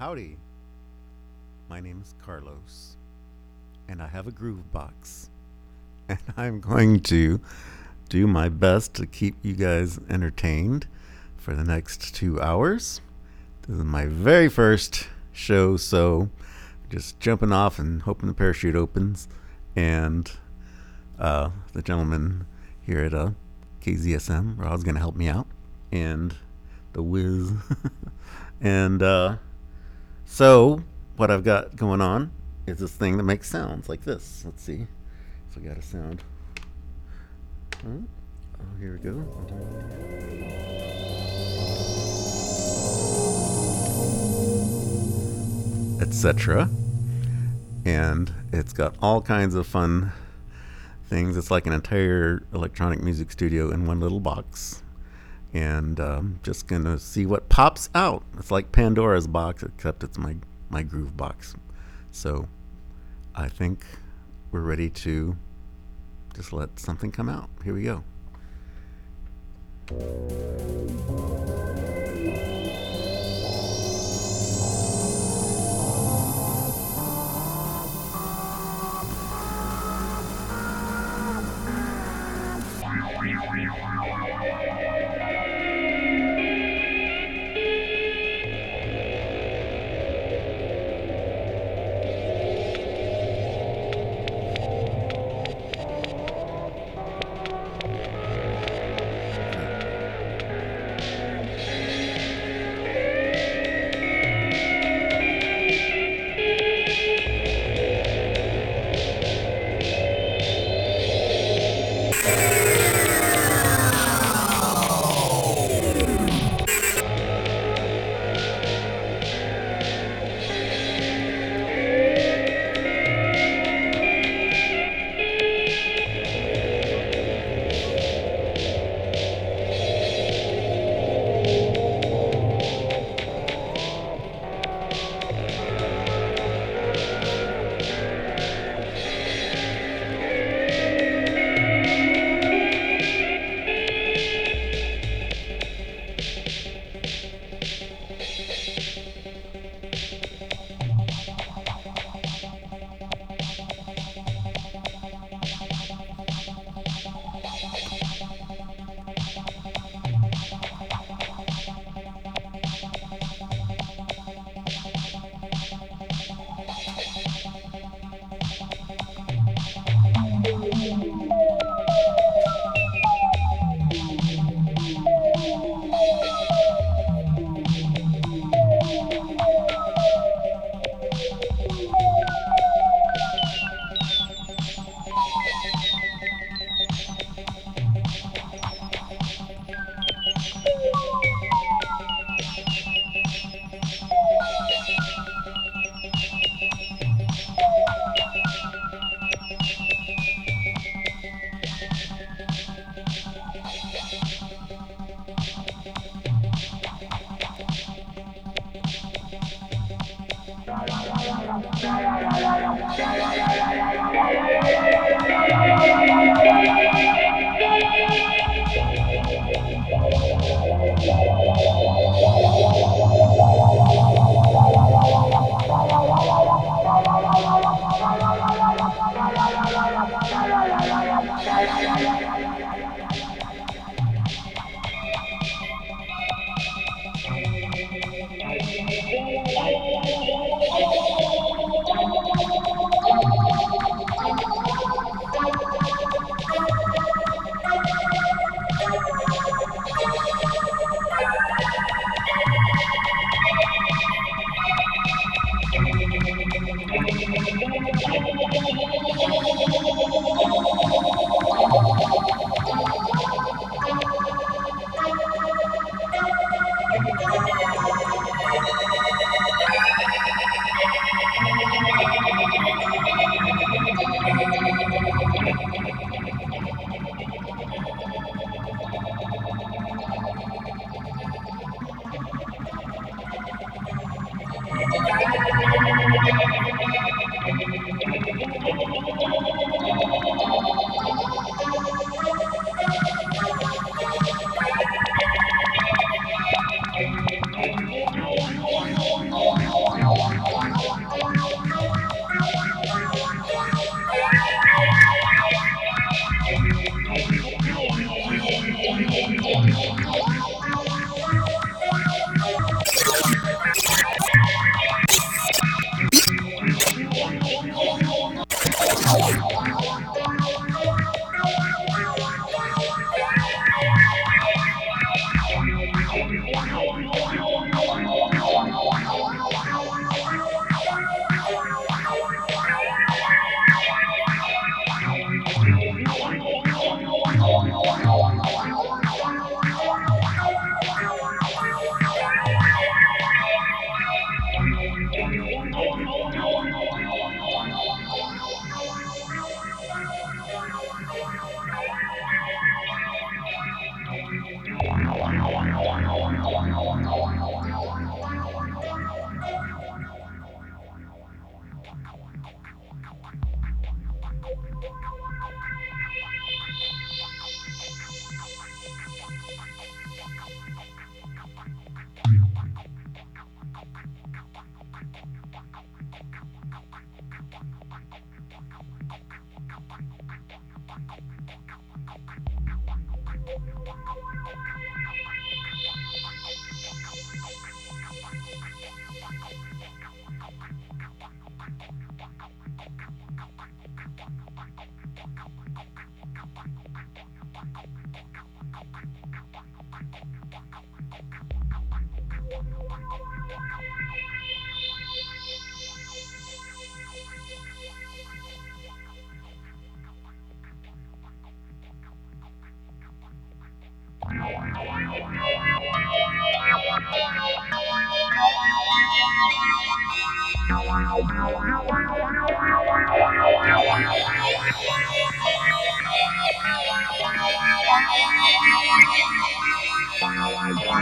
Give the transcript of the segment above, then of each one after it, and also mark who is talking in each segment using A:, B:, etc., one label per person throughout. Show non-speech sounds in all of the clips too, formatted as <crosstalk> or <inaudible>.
A: Howdy. My name is Carlos, and I have a groove box. <laughs> And I'm going to do my best to keep you guys entertained for the next two hours. This is my very first show, so just jumping off and hoping the parachute opens. And uh, the gentleman here at uh, KZSM, Rod's going to help me out, and the whiz. <laughs> and uh, so, what I've got going on is this thing that makes sounds like this. Let's see So I got a sound. Oh, oh here we go. Etc. And it's got all kinds of fun things. It's like an entire electronic music studio in one little box and um, just gonna see what pops out. It's like Pandora's box, except it's my my groove box. So I think we're ready to just let something come out. Here we go.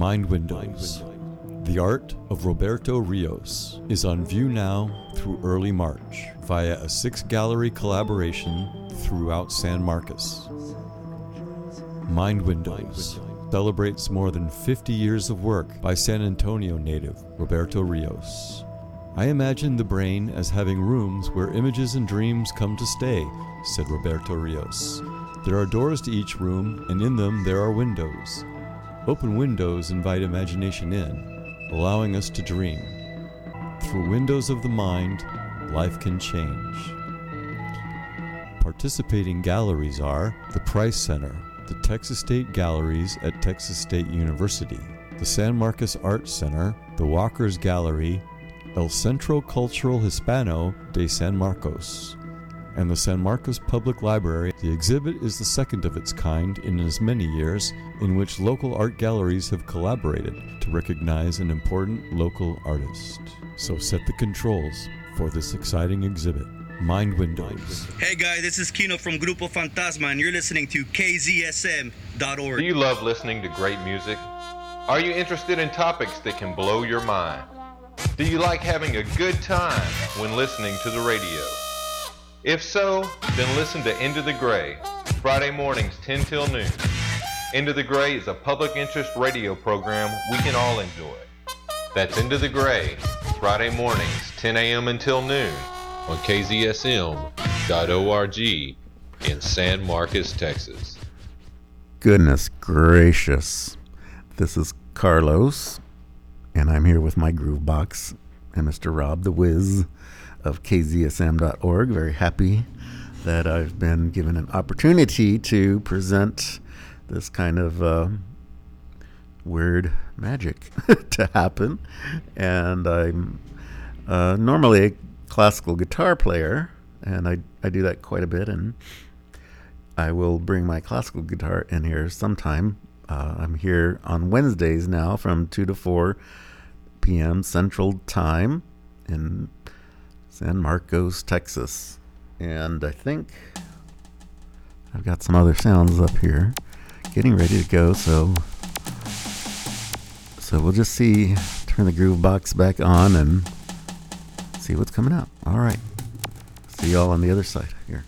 B: Mind Windows. The Art of Roberto Rios is on view now through early March via a six gallery collaboration throughout San Marcos. Mind Windows celebrates more than 50 years of work by San Antonio native Roberto Rios. I imagine the brain as having rooms where images and dreams come to stay, said Roberto Rios. There are doors to each room, and in them there are windows. Open windows invite imagination in, allowing us to dream. Through windows of the mind, life can change. Participating galleries are the Price Center, the Texas State Galleries at Texas State University, the San Marcos Arts Center, the Walker's Gallery, El Centro Cultural Hispano de San Marcos, and the San Marcos Public Library. The exhibit is the second of its kind in as many years in which local art galleries have collaborated to recognize an important local artist. So set the controls for this exciting exhibit. Mind Windows.
C: Hey guys, this is Kino from Grupo Fantasma, and you're listening to KZSM.org.
D: Do you love listening to great music? Are you interested in topics that can blow your mind? Do you like having a good time when listening to the radio? If so, then listen to Into the Gray, Friday mornings 10 till noon. Into the Gray is a public interest radio program we can all enjoy. That's Into the Gray, Friday mornings 10 a.m. until noon on KZSM.org in San Marcos, Texas.
A: Goodness gracious. This is Carlos, and I'm here with my groove box and Mr. Rob the Wiz of KZSM.org. Very happy that I've been given an opportunity to present this kind of uh, weird magic <laughs> to happen. And I'm uh, normally a classical guitar player, and I, I do that quite a bit. And I will bring my classical guitar in here sometime. Uh, I'm here on Wednesdays now from 2 to 4 p.m. Central Time in San Marcos, Texas. And I think I've got some other sounds up here getting ready to go. So, so we'll just see, turn the groove box back on and see what's coming out. All right. See y'all on the other side here.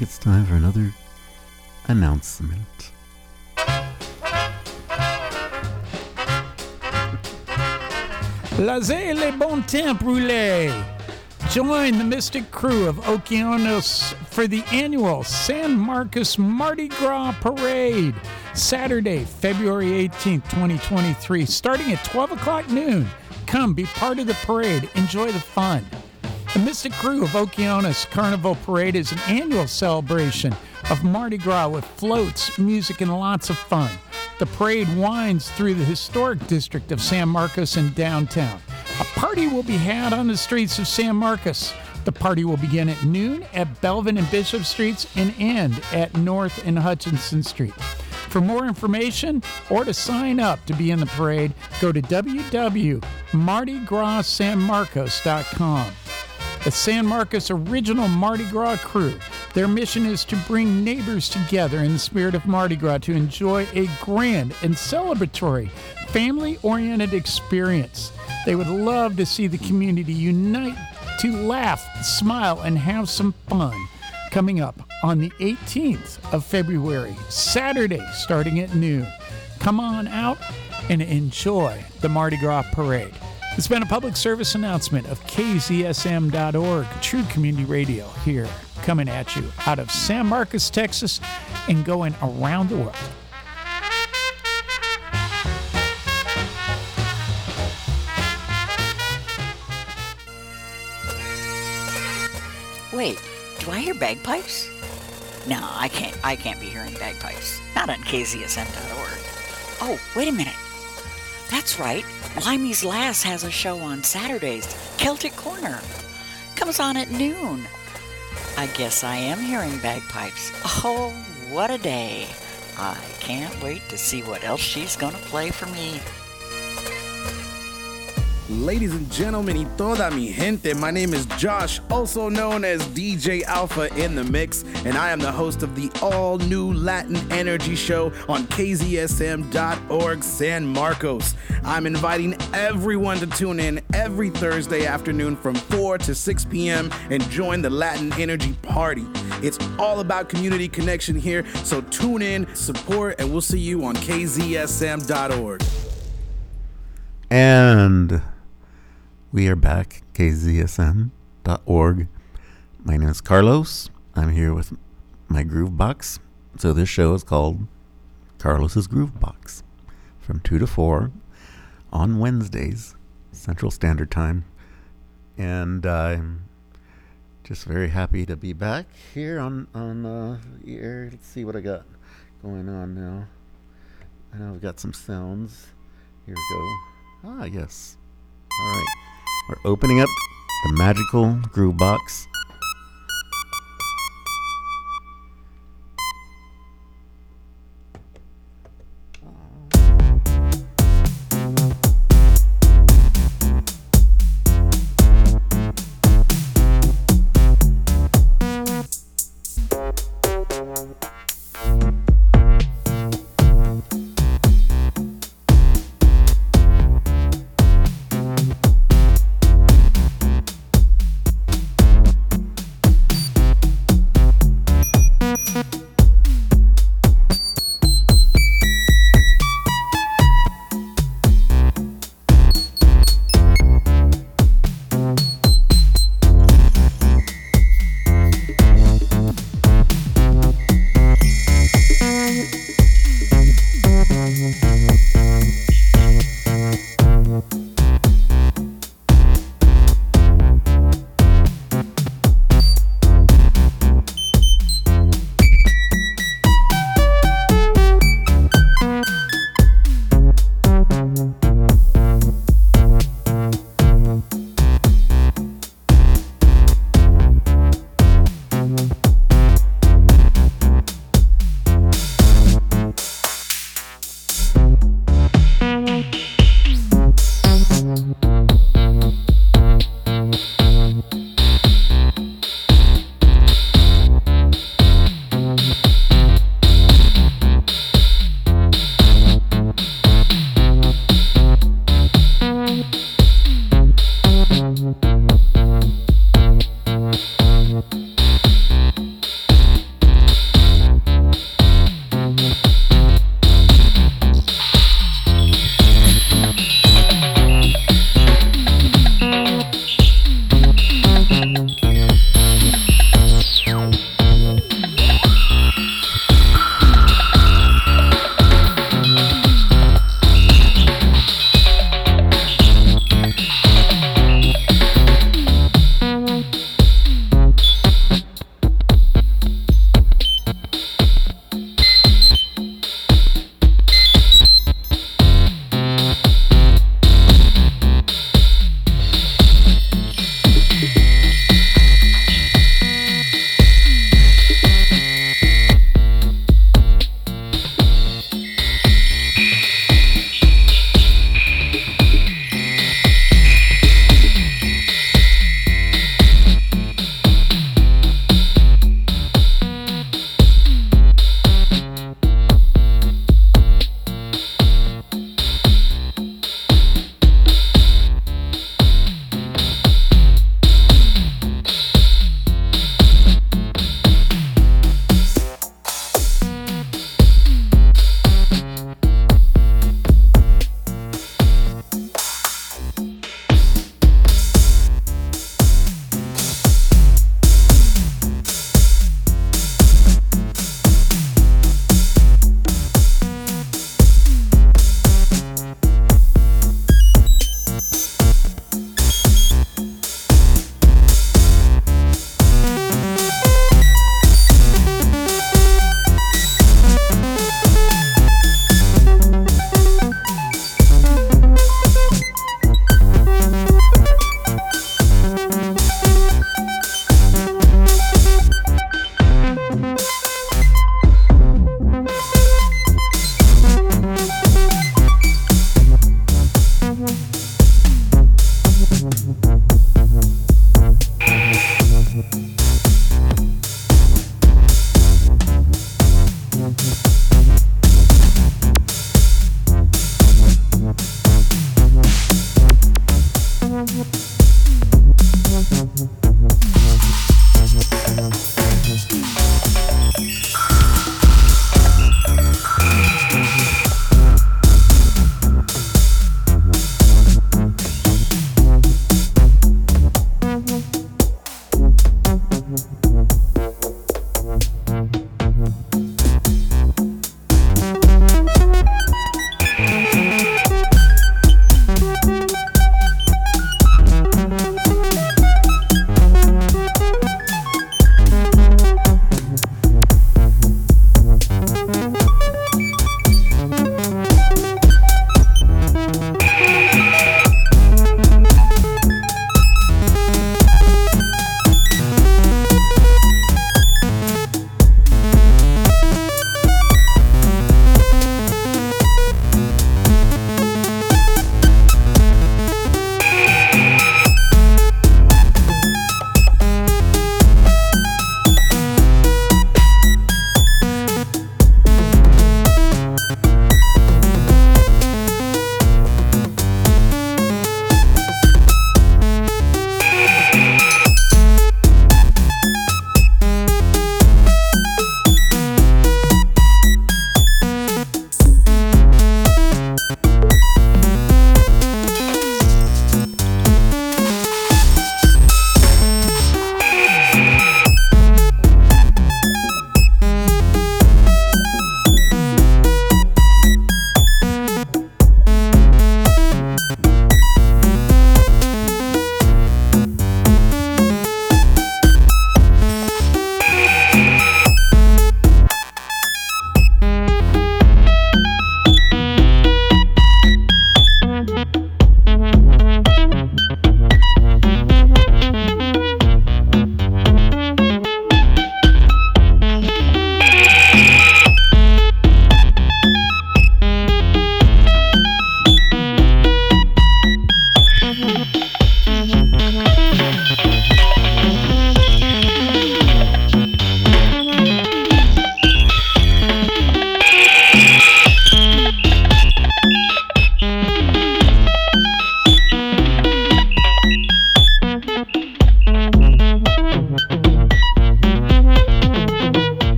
A: Think it's time for another announcement.
E: Lazé les bon temps brûlés. Join the mystic crew of Okeanos for the annual San Marcos Mardi Gras Parade, Saturday, February 18th, 2023, starting at 12 o'clock noon. Come be part of the parade, enjoy the fun. The Mystic Crew of Okeanos Carnival Parade is an annual celebration of Mardi Gras with floats, music, and lots of fun. The parade winds through the historic district of San Marcos and downtown. A party will be had on the streets of San Marcos. The party will begin at noon at Belvin and Bishop Streets and end at North and Hutchinson Street. For more information or to sign up to be in the parade, go to www.mardigras.sanmarcos.com. The San Marcos original Mardi Gras crew. Their mission is to bring neighbors together in the spirit of Mardi Gras to enjoy a grand and celebratory, family oriented experience. They would love to see the community unite to laugh, smile, and have some fun. Coming up on the 18th of February, Saturday, starting at noon. Come on out and enjoy the Mardi Gras parade. It's been a public service announcement of KZSM.org, True Community Radio, here coming at you out of San Marcos, Texas, and going around the world.
F: Wait, do I hear bagpipes? No, I can't. I can't be hearing bagpipes. Not on KZSM.org. Oh, wait a minute. That's right. Limey's Lass has a show on Saturdays. Celtic Corner comes on at noon. I guess I am hearing bagpipes. Oh, what a day! I can't wait to see what else she's gonna play for me.
G: Ladies and gentlemen, y toda mi gente, my name is Josh, also known as DJ Alpha in the Mix, and I am the host of the all new Latin Energy Show on KZSM.org San Marcos. I'm inviting everyone to tune in every Thursday afternoon from 4 to 6 p.m. and join the Latin Energy Party. It's all about community connection here, so tune in, support, and we'll see you on KZSM.org.
A: And we are back, kzsm.org. My name is Carlos. I'm here with my Groove Box. So this show is called Carlos's Groove Box from 2 to 4 on Wednesdays, Central Standard Time. And I'm just very happy to be back here on, on the air. Let's see what I got going on now. I know I've got some sounds. Here we go. Ah, yes. All right. We're opening up the magical groove box.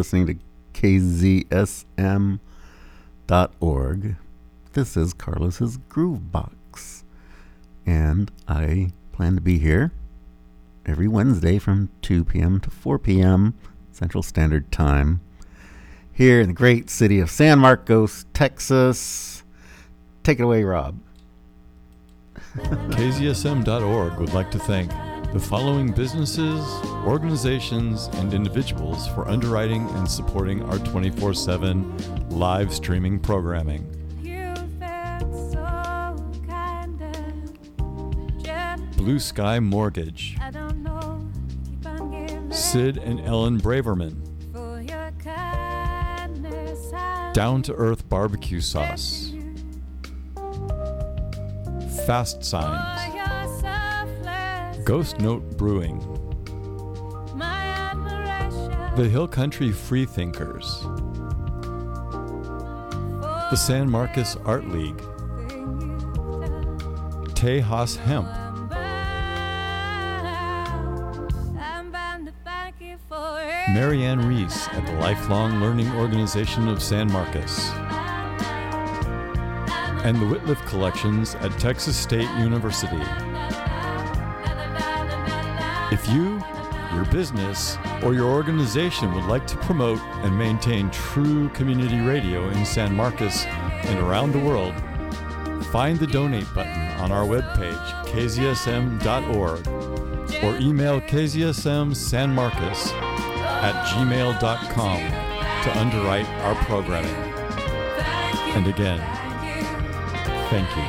A: Listening to KZSM.org. This is Carlos's Groove Box, and I plan to be here every Wednesday from 2 p.m. to 4 p.m. Central Standard Time here in the great city of San Marcos, Texas. Take it away, Rob.
B: KZSM.org would like to thank the following businesses, organizations, and individuals for underwriting and supporting our 24 7 live streaming programming. Blue Sky Mortgage, Sid and Ellen Braverman, Down to Earth Barbecue Sauce, Fast Signs, Ghost Note Brewing, The Hill Country Freethinkers, the San Marcos Art League, Tejas Hemp, Marianne Reese at the Lifelong Learning Organization of San Marcos, and the Wittliff Collections at Texas State University. You, your business, or your organization would like to promote and maintain true community radio in San Marcos and around the world, find the donate button on our webpage, kzsm.org, or email kzsmsanmarcos at gmail.com to underwrite our programming. And again, thank you.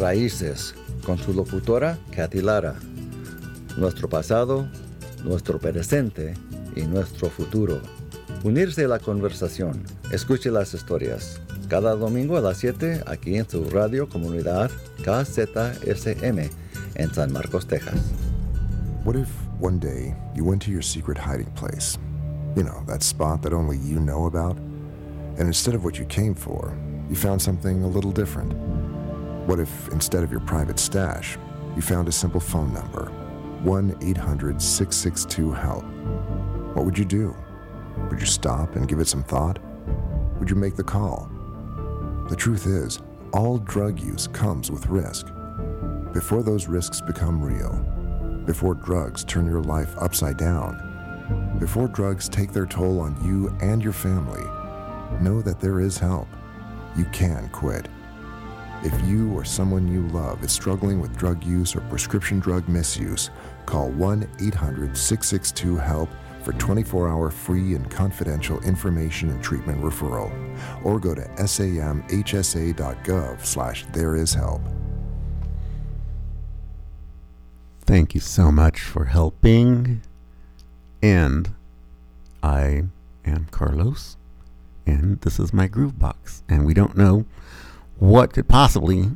H: Raíces, con su locutora Katy Lara. Nuestro pasado, nuestro presente y nuestro futuro. Unirse a la conversación. Escuche las historias. Cada domingo a las 7 aquí en su radio comunidad KZSM en San Marcos, Texas.
I: What if one day you went to your secret hiding place? You know, that spot that only you know about? And instead of what you came for, you found something a little different? What if instead of your private stash, you found a simple phone number 1 800 662 HELP? What would you do? Would you stop and give it some thought? Would you make the call? The truth is, all drug use comes with risk. Before those risks become real, before drugs turn your life upside down, before drugs take their toll on you and your family, know that there is help. You can quit. If you or someone you love is struggling with drug use or prescription drug misuse, call 1 800 662 HELP for 24 hour free and confidential information and treatment referral, or go to samhsa.gov slash there is help.
A: Thank you so much for helping. And I am Carlos, and this is my groove box. And we don't know what could possibly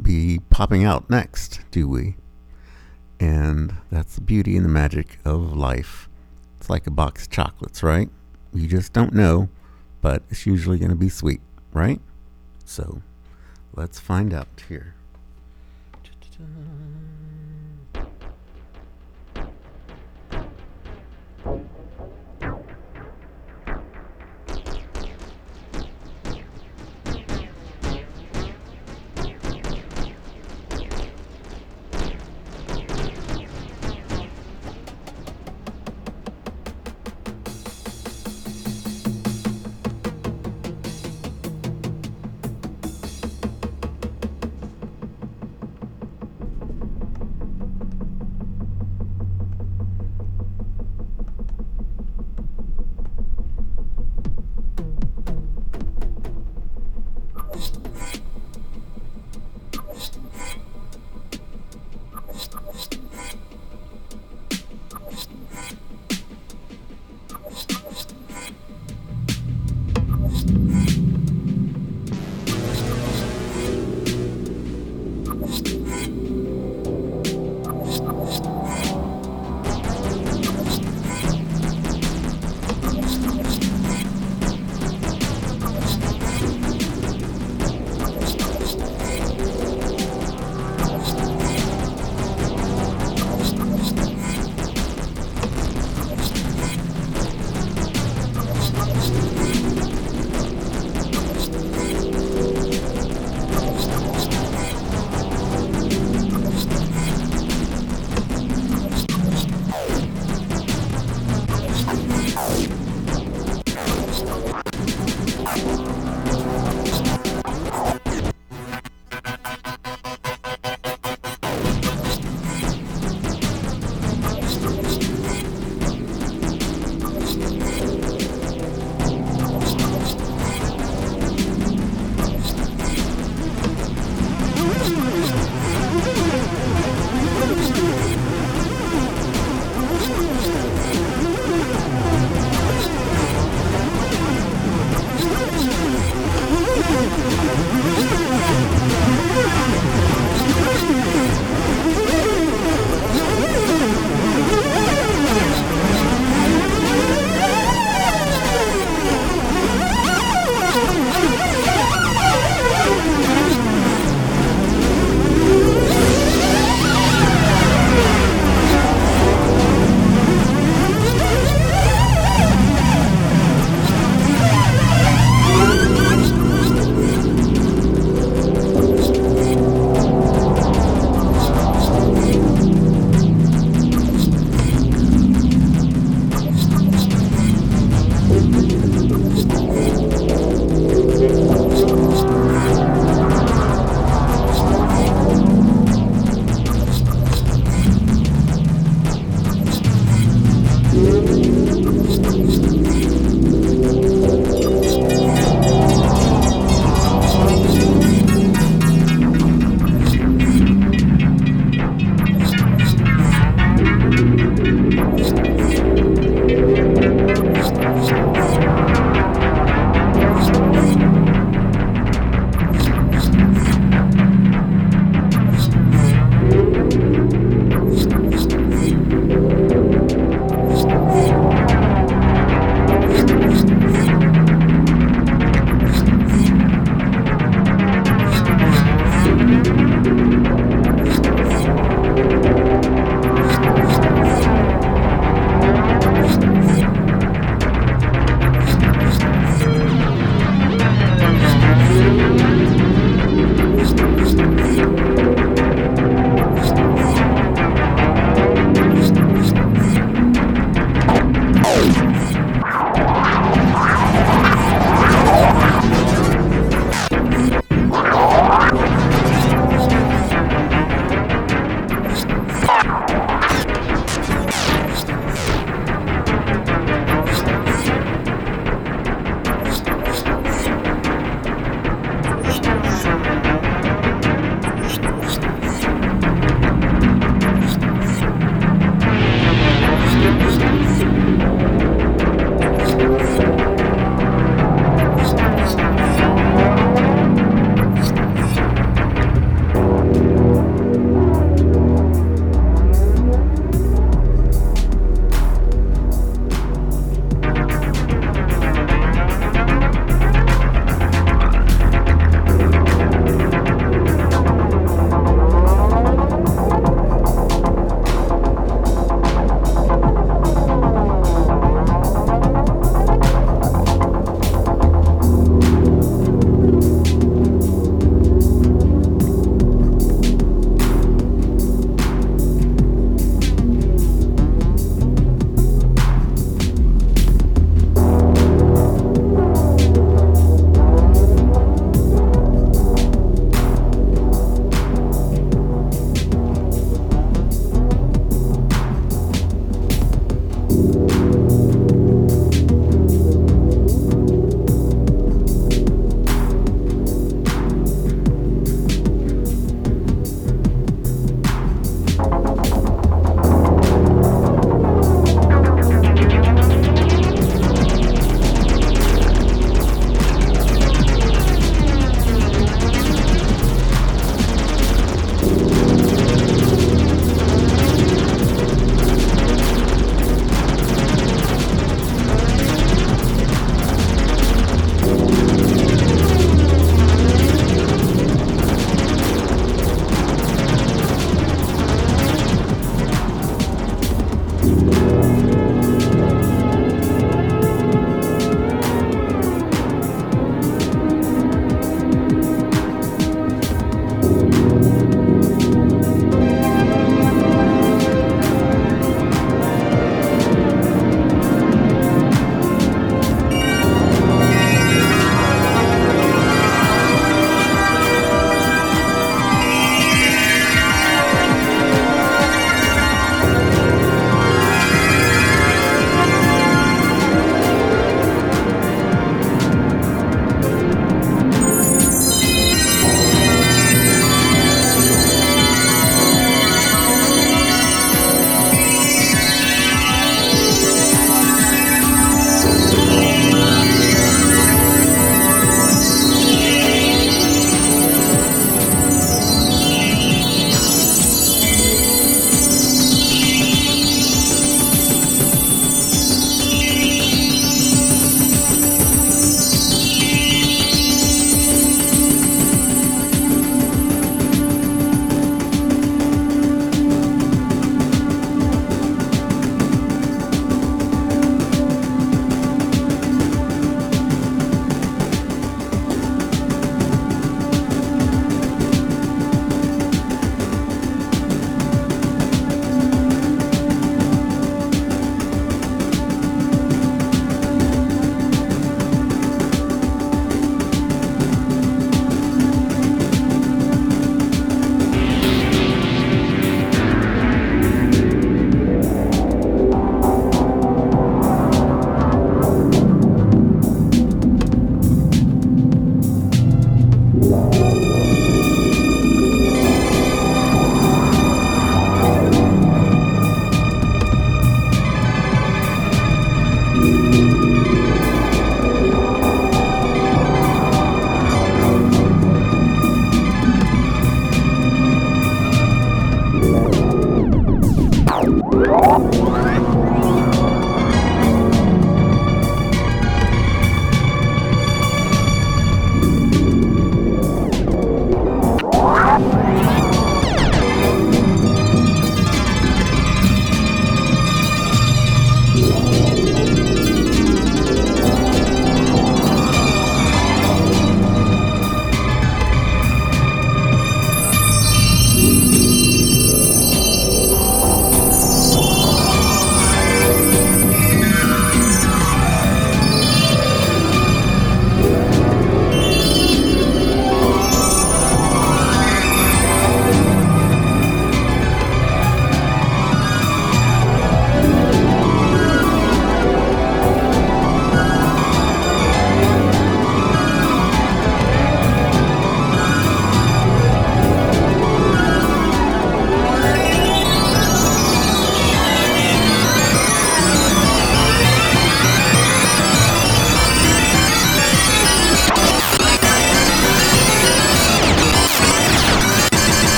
A: be popping out next, do we? And that's the beauty and the magic of life. It's like a box of chocolates, right? You just don't know, but it's usually going to be sweet, right? So let's find out here.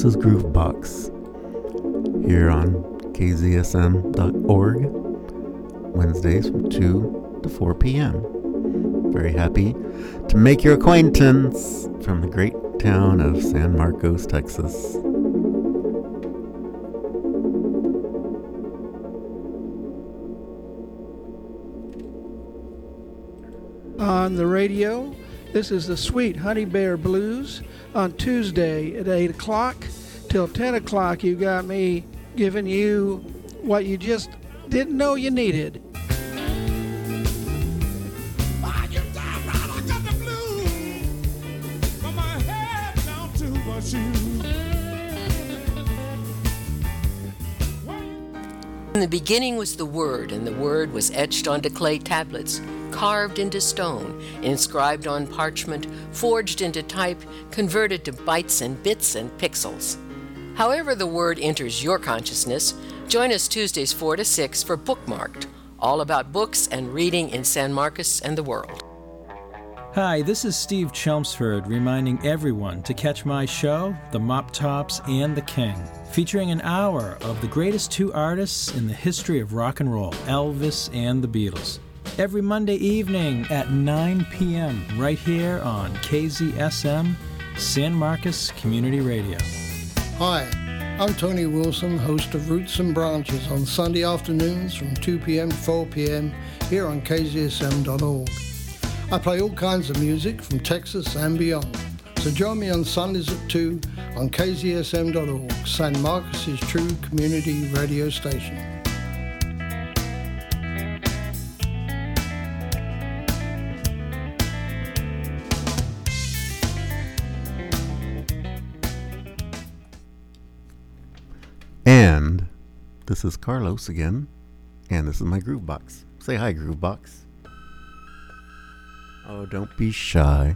A: Carlos's is Groovebox here on kzsm.org, Wednesdays from 2 to 4 p.m. Very happy to make your acquaintance from the great town of San Marcos, Texas.
J: on the radio. This is the Sweet Honey Bear Blues on Tuesday at 8 o'clock. Till 10 o'clock, you got me giving you what you just didn't know you needed.
K: In the beginning was the Word, and the Word was etched onto clay tablets, carved into stone, inscribed on parchment, forged into type, converted to bytes and bits and pixels. However, the Word enters your consciousness, join us Tuesdays 4 to 6 for Bookmarked, all about books and reading in San Marcos and the world.
L: Hi, this is Steve Chelmsford reminding everyone to catch my show, The Mop Tops and the King, featuring an hour of the greatest two artists in the history of rock and roll, Elvis and the Beatles. Every Monday evening at 9 p.m., right here on KZSM, San Marcos Community Radio.
M: Hi, I'm Tony Wilson, host of Roots and Branches on Sunday afternoons from 2 p.m. to 4 p.m. here on KZSM.org. I play all kinds of music from Texas and beyond. So join me on Sundays at 2 on KZSM.org, San Marcos' true community radio station.
A: This is Carlos again, and this is my Groovebox. Say hi, Groovebox. Oh, don't be shy.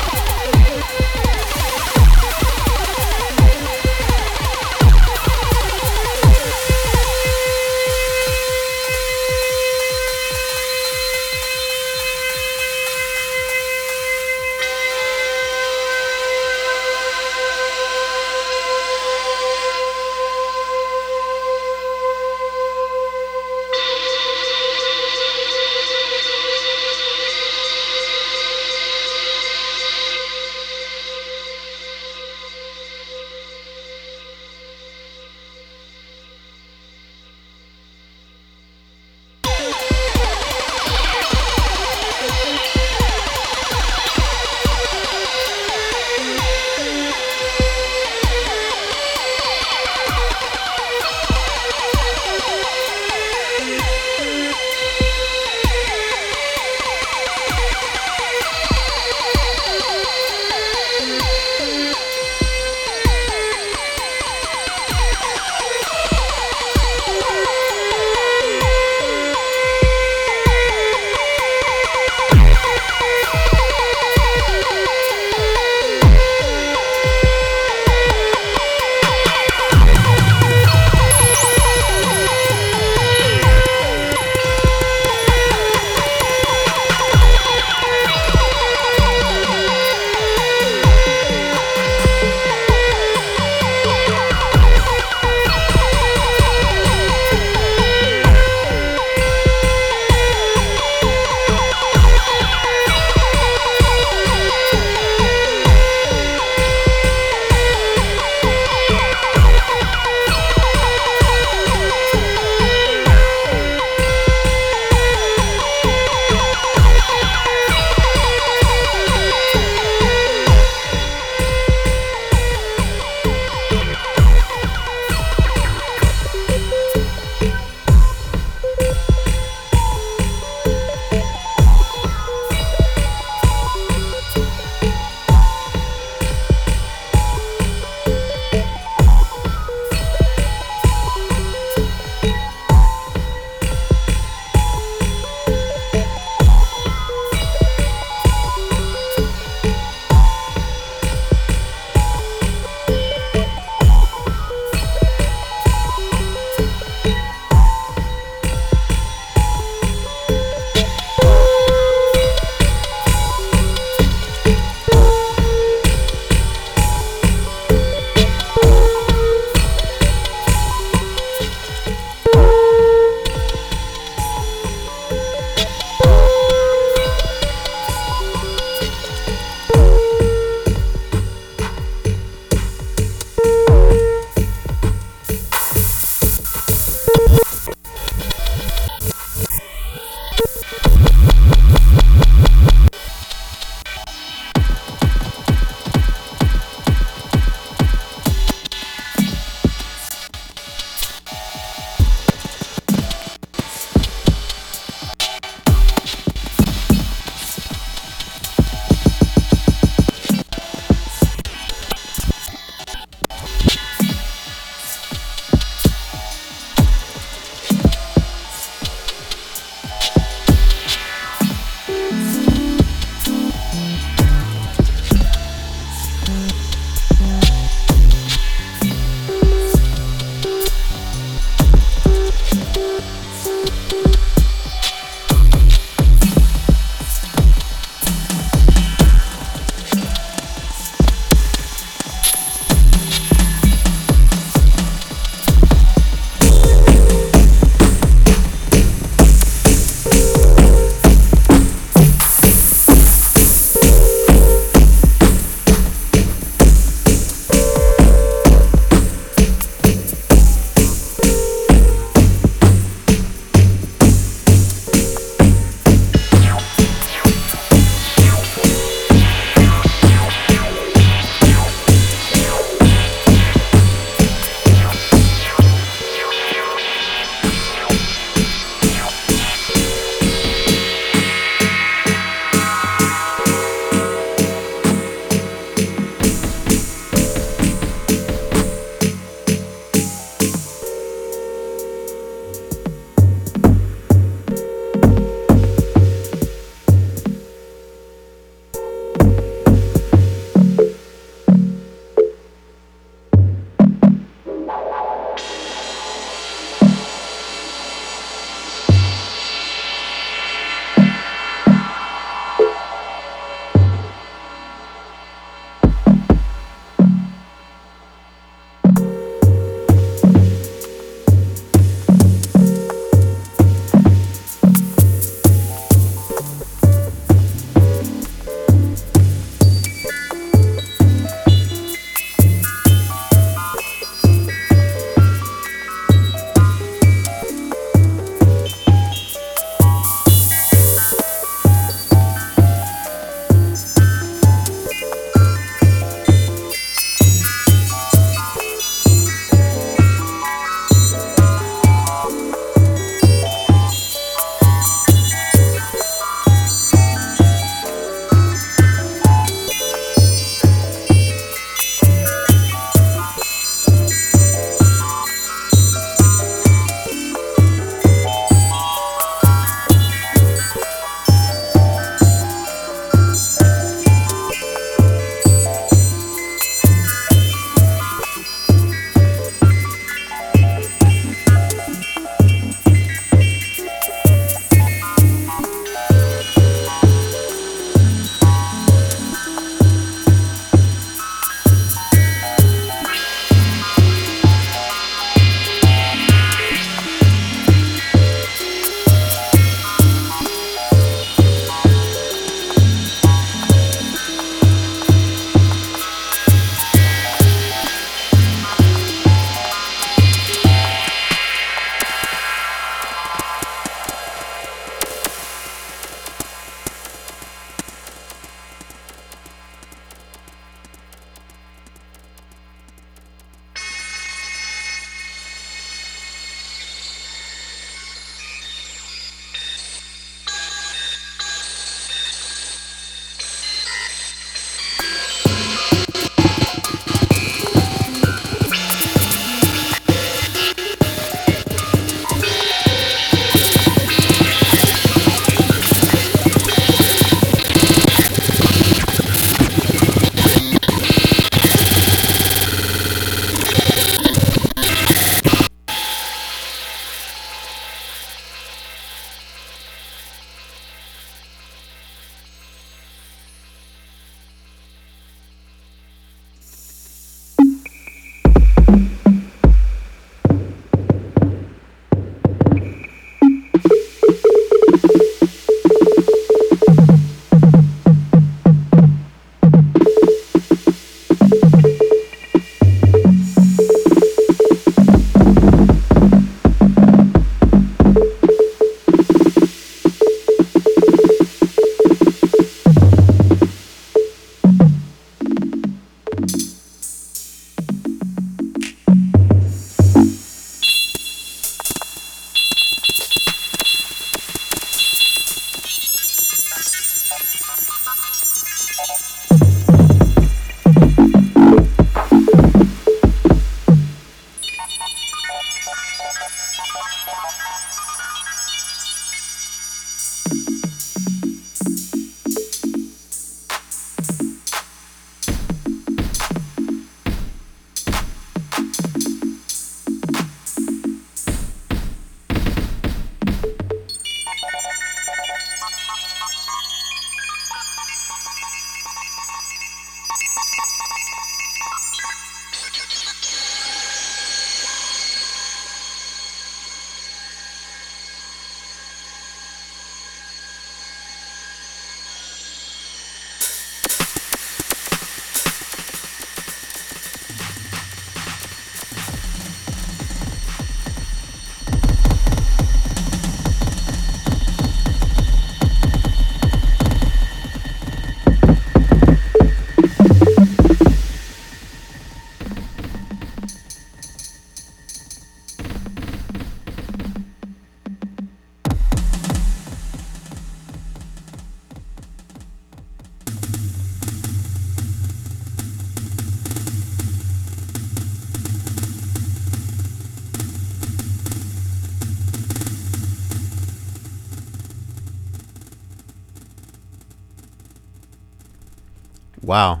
A: Wow.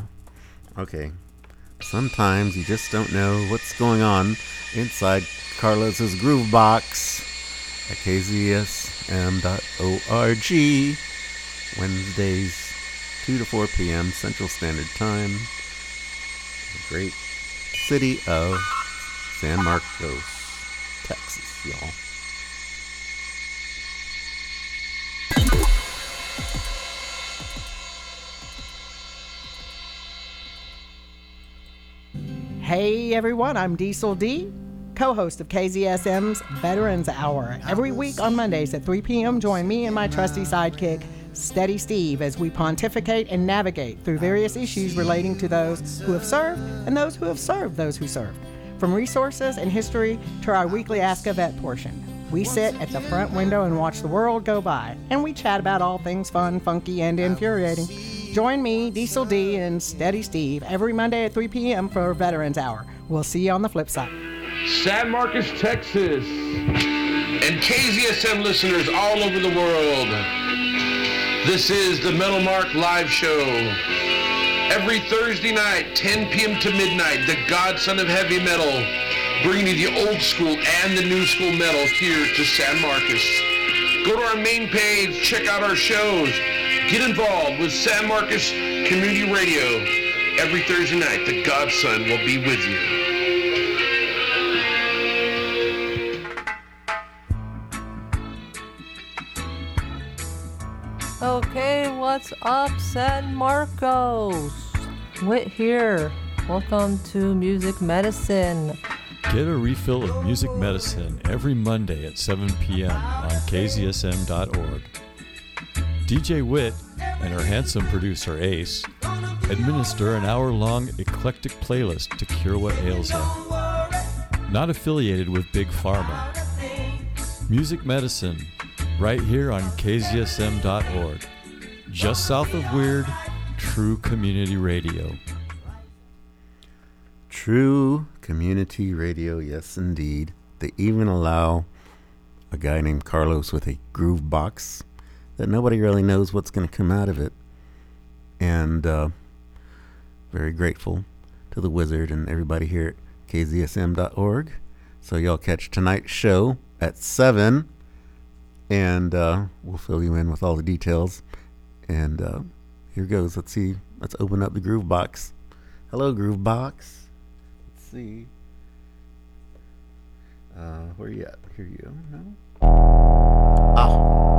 A: Okay. Sometimes you just don't know what's going on inside Carlos's groove box at kzsm.org. Wednesdays, 2 to 4 p.m. Central Standard Time. The great city of San Marcos,
N: everyone, I'm Diesel D, co host of KZSM's Veterans Hour. Every week on Mondays at 3 p.m., join me and my trusty sidekick, Steady Steve, as we pontificate and navigate through various issues relating to those who have served and those who have served those who served. From resources and history to our weekly Ask a Vet portion. We sit at the front window and watch the world go by, and we chat about all things fun, funky, and infuriating. Join me, Diesel D, and Steady Steve every Monday at 3 p.m. for Veterans Hour. We'll see you on the flip side.
O: San Marcos, Texas, and KZSM listeners all over the world. This is the Metal Mark Live Show. Every Thursday night, 10 p.m. to midnight, the godson of heavy metal, bringing you the old school and the new school metal here to San Marcos. Go to our main page, check out our shows, get involved with San Marcos Community Radio. Every Thursday night, the godson will be with you.
P: Okay, what's up, San Marcos? Whit here. Welcome to Music Medicine.
B: Get a refill of Music Medicine every Monday at 7 p.m. on kzsm.org. DJ Wit and her handsome producer Ace administer an hour long eclectic playlist to cure what ails you. Not affiliated with Big Pharma. Music Medicine, right here on kzsm.org. Just south of Weird, True Community Radio.
A: True community radio, yes, indeed. They even allow a guy named Carlos with a groove box that nobody really knows what's going to come out of it. And uh, very grateful to the wizard and everybody here at kzsm.org. So y'all catch tonight's show at 7 and uh, we'll fill you in with all the details. And uh, here goes. Let's see. Let's open up the groove box. Hello, groove box. Let's see. Uh, where you at? Here you go. No. Ah.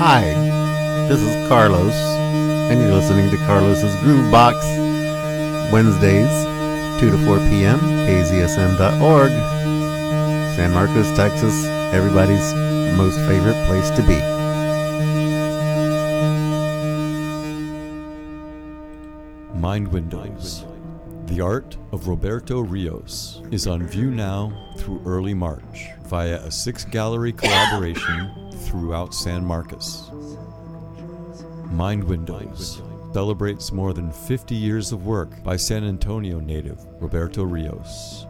A: Hi, this is Carlos, and you're listening to Carlos's Groove Box, Wednesdays, 2 to 4 p.m., kzsm.org. San Marcos, Texas, everybody's most favorite place to be.
B: Mind Windows. The Art of Roberto Rios is on view now through early March via a six gallery collaboration <laughs> throughout San Marcos. Mind Windows celebrates more than 50 years of work by San Antonio native Roberto Rios.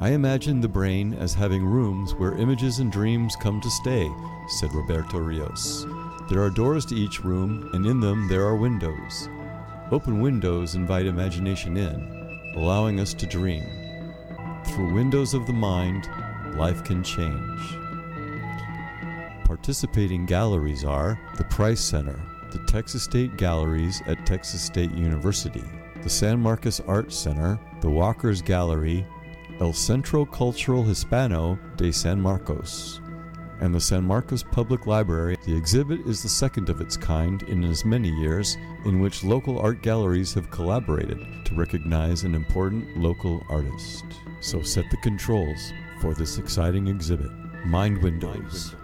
B: I imagine the brain as having rooms where images and dreams come to stay, said Roberto Rios. There are doors to each room, and in them there are windows. Open windows invite imagination in, allowing us to dream. Through windows of the mind, life can change. Participating galleries are the Price Center, the Texas State Galleries at Texas State University, the San Marcos Art Center, the Walker's Gallery, El Centro Cultural Hispano de San Marcos, and the San Marcos Public Library. The exhibit is the second of its kind in as many years in which local art galleries have collaborated to recognize an important local artist. So set the controls for this exciting exhibit. Mind Windows.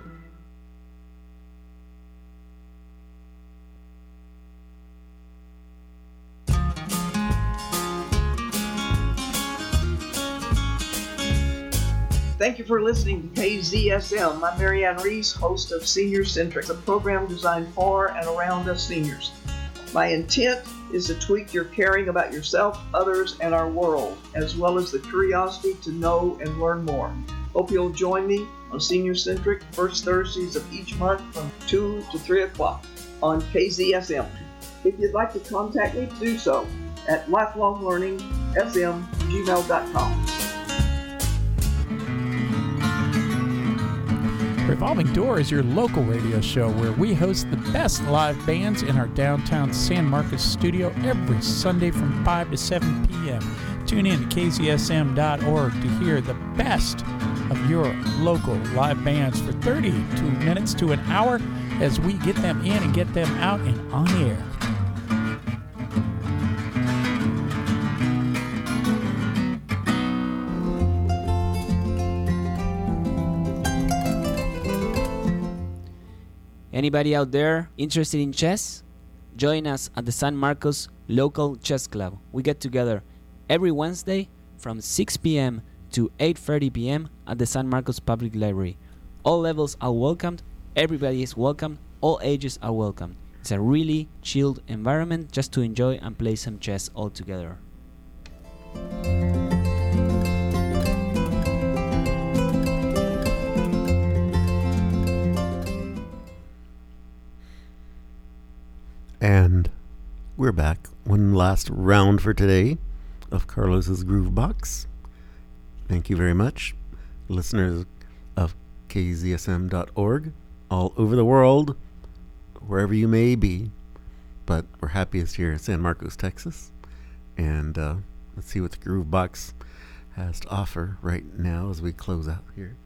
Q: Thank you for listening to KZSM. I'm Marianne Reese, host of Senior Centric, a program designed for and around us seniors. My intent is to tweak your caring about yourself, others, and our world, as well as the curiosity to know and learn more. Hope you'll join me on Senior Centric first Thursdays of each month from 2 to 3 o'clock on KZSM. If you'd like to contact me, do so at lifelonglearningsm@gmail.com.
E: Revolving Door is your local radio show where we host the best live bands in our downtown San Marcos studio every Sunday from 5 to 7 p.m. Tune in to kzsm.org to hear the best of your local live bands for 32 minutes to an hour as we get them in and get them out and on air.
R: Anybody out there interested in chess? Join us at the San Marcos Local Chess Club. We get together every Wednesday from 6 p.m. to 8:30 p.m. at the San Marcos Public Library. All levels are welcomed. Everybody is welcome. All ages are welcome. It's a really chilled environment just to enjoy and play some chess all together.
A: And we're back. One last round for today of Carlos's Groove Box. Thank you very much, listeners of kzsm.org all over the world, wherever you may be. But we're happiest here in San Marcos, Texas. And uh, let's see what the Groove Box has to offer right now as we close out here.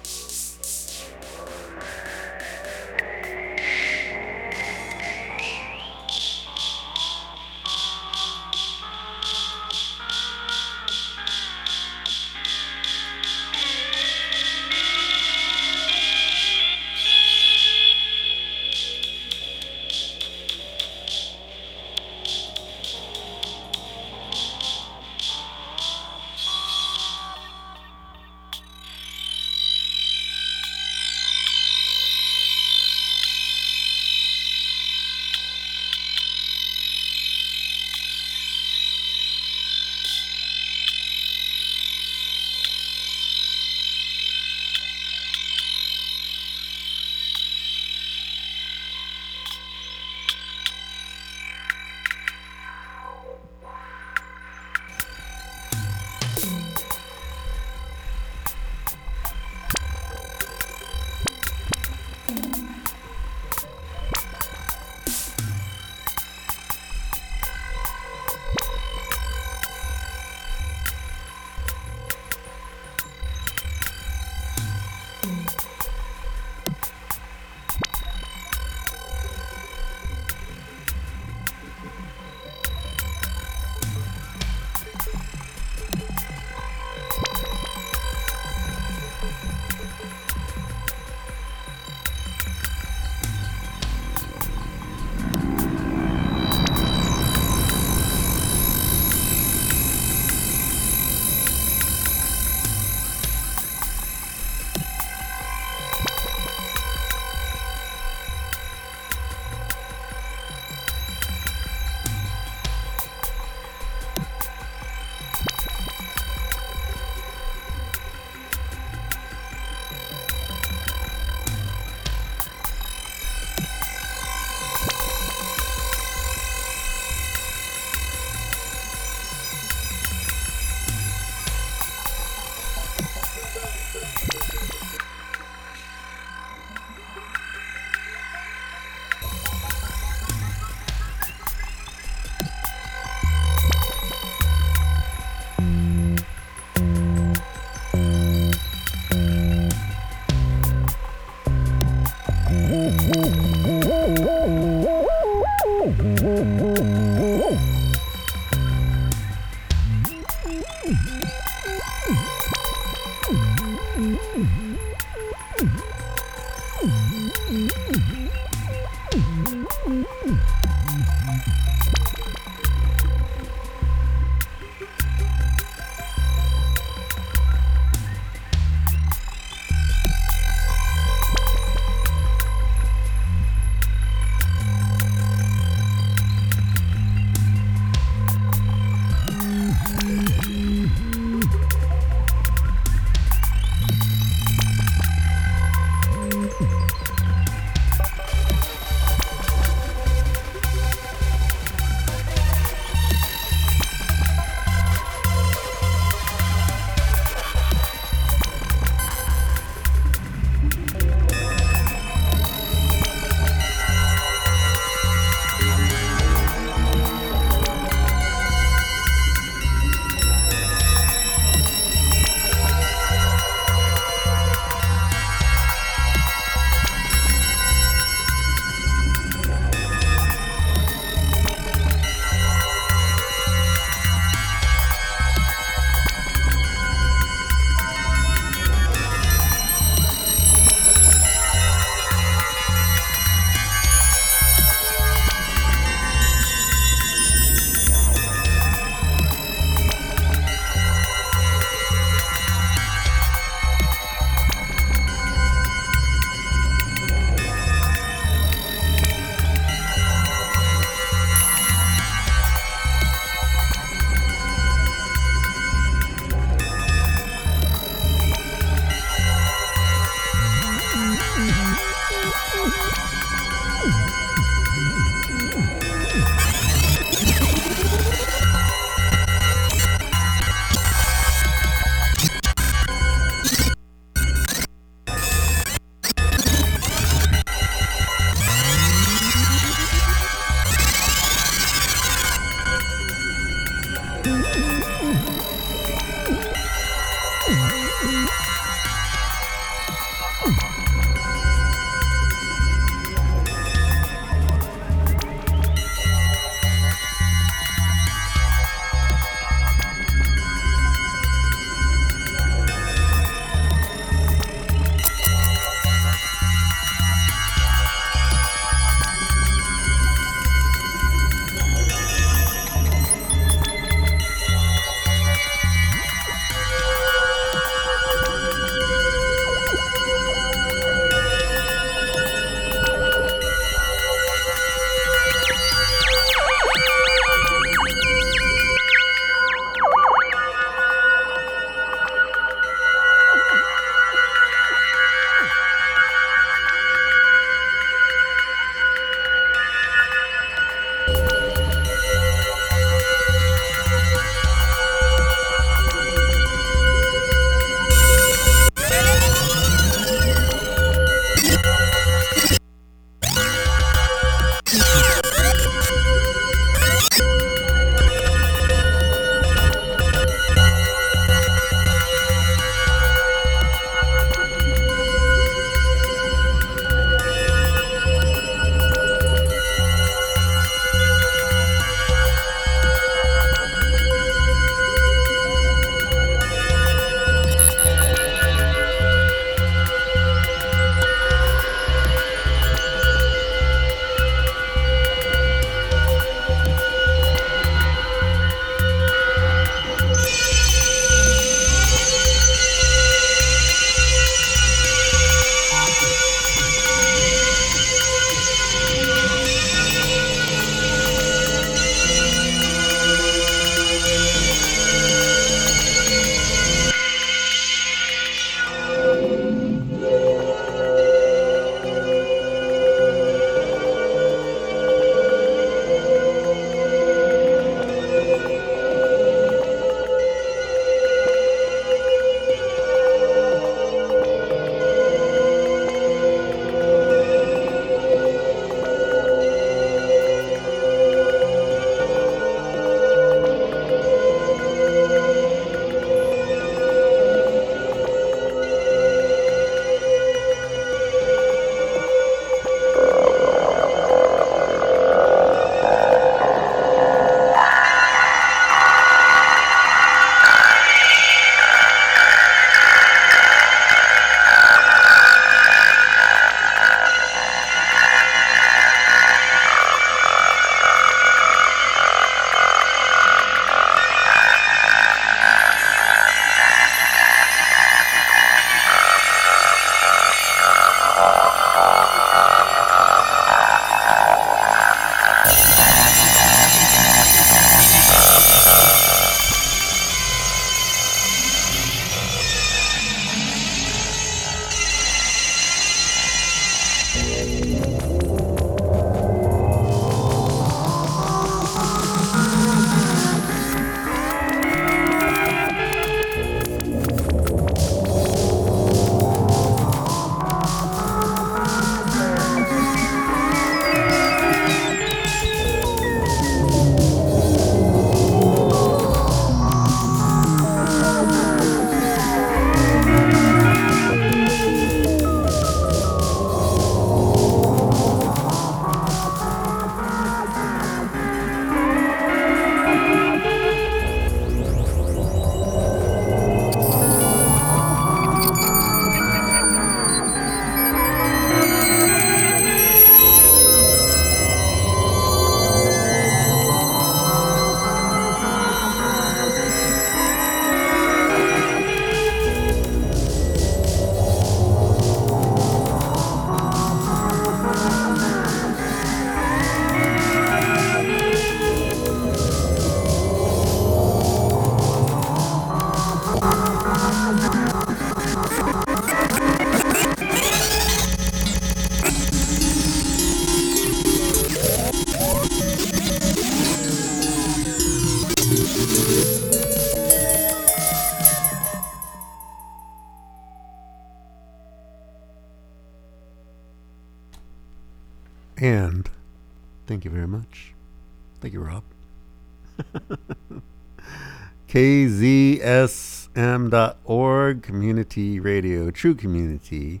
A: Community.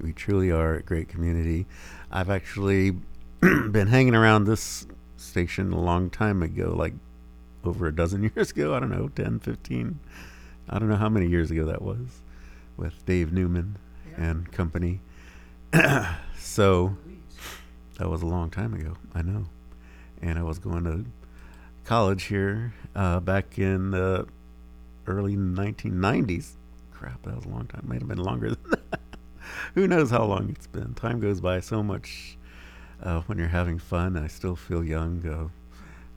A: We truly are a great community. I've actually <clears throat> been hanging around this station a long time ago, like over a dozen <laughs> years ago. I don't know, 10, 15. I don't know how many years ago that was with Dave Newman and company. <clears throat> so that was a long time ago, I know. And I was going to college here uh, back in the early 1990s. Crap, that was a long time. Might have been longer than <laughs> that. Who knows how long it's been? Time goes by so much uh, when you're having fun. I still feel young.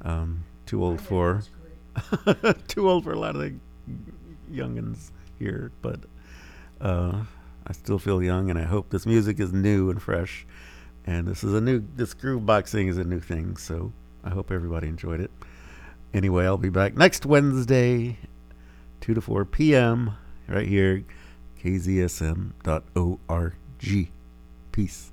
A: Uh, um, too old for <laughs> too old for a lot of the youngins here, but uh, I still feel young, and I hope this music is new and fresh. And this is a new this groove boxing is a new thing, so I hope everybody enjoyed it. Anyway, I'll be back next Wednesday, two to four p.m. right here, kzsm.org. Peace.